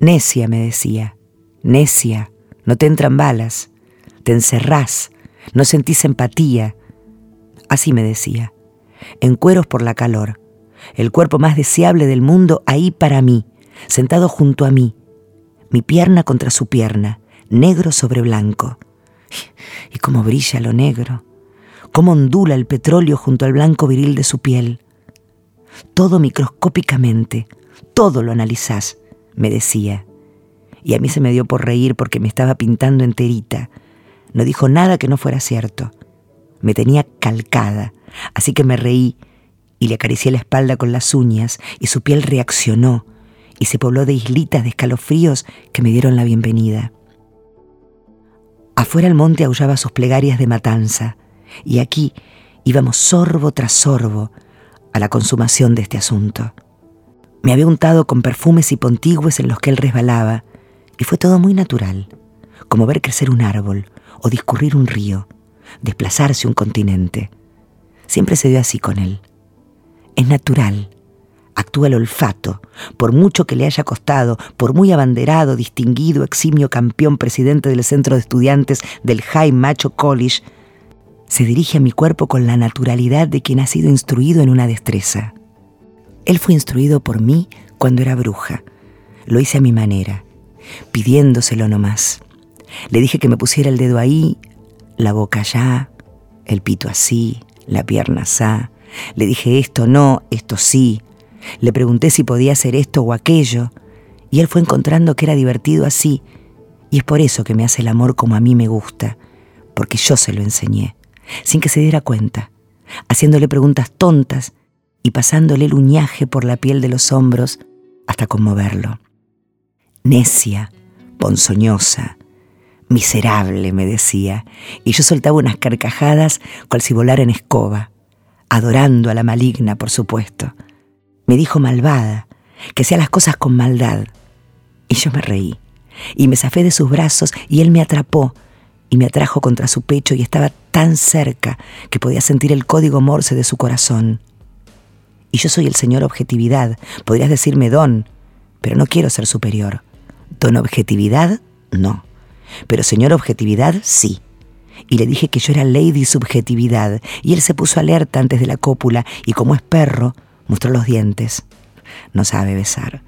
Necia, me decía, necia, no te entran balas, te encerrás, no sentís empatía. Así me decía, en cueros por la calor, el cuerpo más deseable del mundo ahí para mí, sentado junto a mí, mi pierna contra su pierna, negro sobre blanco. Y cómo brilla lo negro, cómo ondula el petróleo junto al blanco viril de su piel. Todo microscópicamente, todo lo analizás, me decía. Y a mí se me dio por reír porque me estaba pintando enterita. No dijo nada que no fuera cierto. Me tenía calcada, así que me reí y le acaricié la espalda con las uñas y su piel reaccionó y se pobló de islitas de escalofríos que me dieron la bienvenida. Afuera el monte aullaba sus plegarias de matanza y aquí íbamos sorbo tras sorbo a la consumación de este asunto. Me había untado con perfumes y pontigües en los que él resbalaba y fue todo muy natural, como ver crecer un árbol o discurrir un río, desplazarse un continente. Siempre se dio así con él. Es natural. Actúa el olfato, por mucho que le haya costado, por muy abanderado, distinguido, eximio campeón presidente del centro de estudiantes del High Macho College, se dirige a mi cuerpo con la naturalidad de quien ha sido instruido en una destreza. Él fue instruido por mí cuando era bruja. Lo hice a mi manera, pidiéndoselo nomás. Le dije que me pusiera el dedo ahí, la boca allá, el pito así, la pierna así le dije esto no, esto sí. Le pregunté si podía hacer esto o aquello, y él fue encontrando que era divertido así, y es por eso que me hace el amor como a mí me gusta, porque yo se lo enseñé, sin que se diera cuenta, haciéndole preguntas tontas y pasándole el uñaje por la piel de los hombros hasta conmoverlo. Necia, ponzoñosa, miserable, me decía, y yo soltaba unas carcajadas cual si volara en escoba adorando a la maligna, por supuesto. Me dijo malvada, que hacía las cosas con maldad. Y yo me reí, y me zafé de sus brazos, y él me atrapó, y me atrajo contra su pecho, y estaba tan cerca que podía sentir el código morse de su corazón. Y yo soy el señor objetividad, podrías decirme don, pero no quiero ser superior. Don objetividad, no. Pero señor objetividad, sí y le dije que yo era Lady Subjetividad, y él se puso alerta antes de la cópula y como es perro, mostró los dientes. No sabe besar.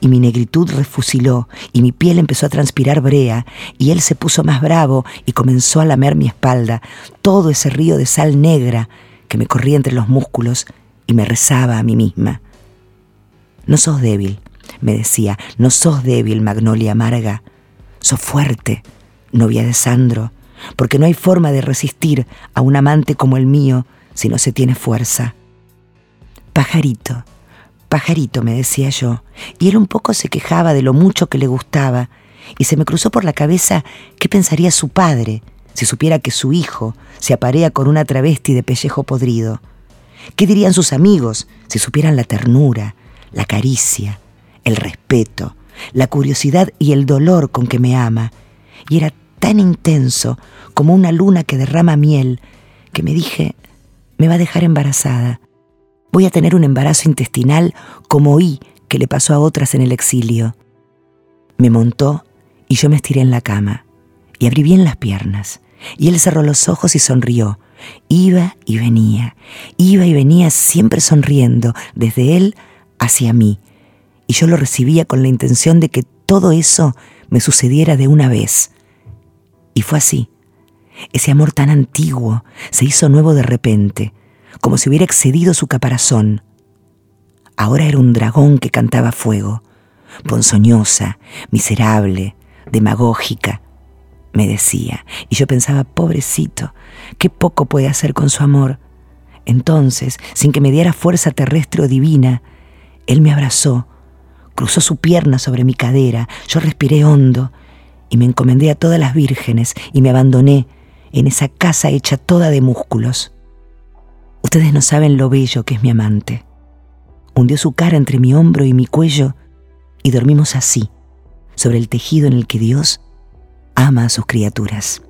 Y mi negritud refusiló, y mi piel empezó a transpirar brea, y él se puso más bravo y comenzó a lamer mi espalda, todo ese río de sal negra que me corría entre los músculos y me rezaba a mí misma. No sos débil, me decía, no sos débil, Magnolia amarga. Sos fuerte, novia de Sandro, porque no hay forma de resistir a un amante como el mío si no se tiene fuerza. Pajarito, pajarito, me decía yo, y él un poco se quejaba de lo mucho que le gustaba, y se me cruzó por la cabeza qué pensaría su padre si supiera que su hijo se aparea con una travesti de pellejo podrido. ¿Qué dirían sus amigos si supieran la ternura, la caricia, el respeto, la curiosidad y el dolor con que me ama? Y era tan intenso como una luna que derrama miel, que me dije, me va a dejar embarazada. Voy a tener un embarazo intestinal como oí que le pasó a otras en el exilio. Me montó y yo me estiré en la cama y abrí bien las piernas. Y él cerró los ojos y sonrió. Iba y venía, iba y venía siempre sonriendo, desde él hacia mí. Y yo lo recibía con la intención de que todo eso me sucediera de una vez. Y fue así. Ese amor tan antiguo se hizo nuevo de repente, como si hubiera excedido su caparazón. Ahora era un dragón que cantaba fuego, ponzoñosa, miserable, demagógica, me decía, y yo pensaba, pobrecito, qué poco puede hacer con su amor. Entonces, sin que me diera fuerza terrestre o divina, él me abrazó, cruzó su pierna sobre mi cadera, yo respiré hondo y me encomendé a todas las vírgenes y me abandoné en esa casa hecha toda de músculos. Ustedes no saben lo bello que es mi amante. Hundió su cara entre mi hombro y mi cuello y dormimos así, sobre el tejido en el que Dios ama a sus criaturas.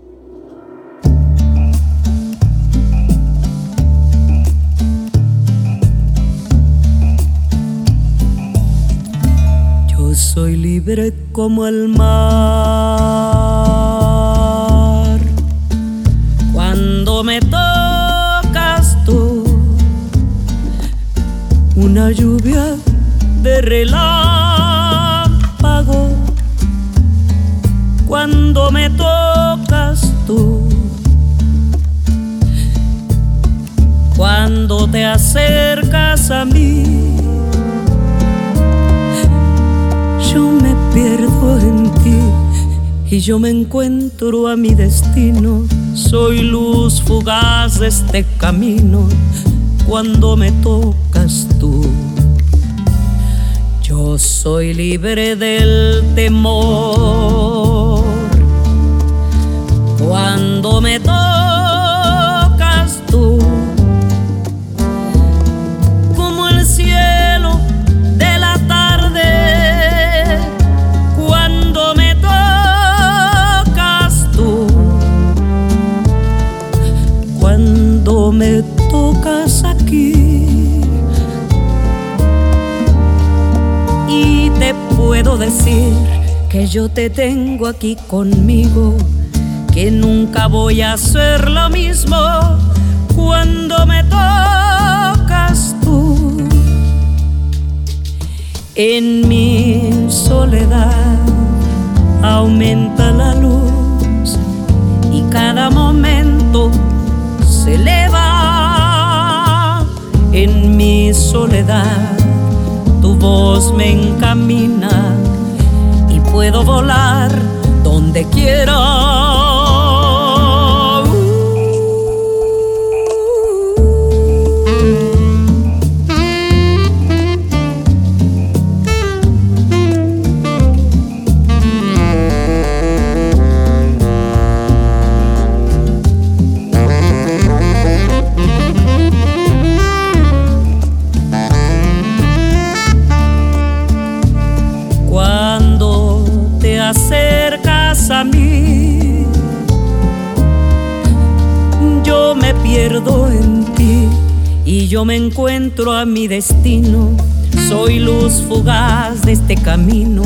soy libre como el mar. Cuando me tocas tú, una lluvia de relámpago. Cuando me tocas tú, cuando te acercas a mí pierdo en ti y yo me encuentro a mi destino. Soy luz fugaz de este camino cuando me tocas tú. Yo soy libre del temor cuando me tocas tú. me tocas aquí. Y te puedo decir que yo te tengo aquí conmigo, que nunca voy a hacer lo mismo cuando me tocas tú. En mi soledad aumenta la luz y cada momento se eleva en mi soledad. Tu voz me encamina y puedo volar donde quiera. En ti y yo me encuentro a mi destino. Soy luz fugaz de este camino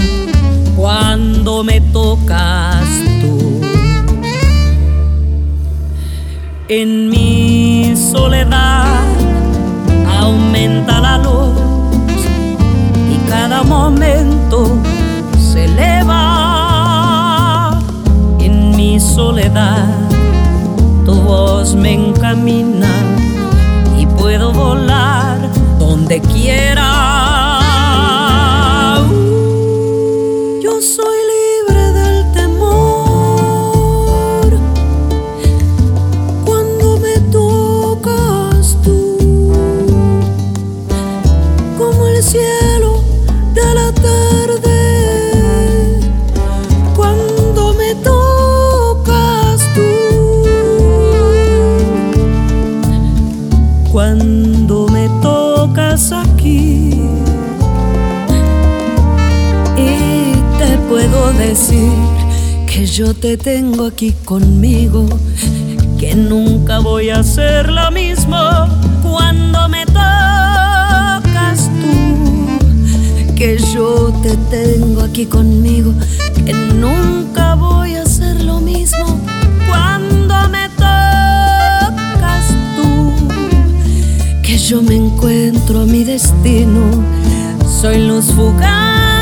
cuando me tocas tú. En mi soledad aumenta la luz y cada momento se eleva en mi soledad me encamina y puedo volar donde quiera. Que yo te tengo aquí conmigo, que nunca voy a hacer lo mismo cuando me tocas tú, que yo te tengo aquí conmigo, que nunca voy a hacer lo mismo cuando me tocas tú, que yo me encuentro a mi destino, soy luz fugaz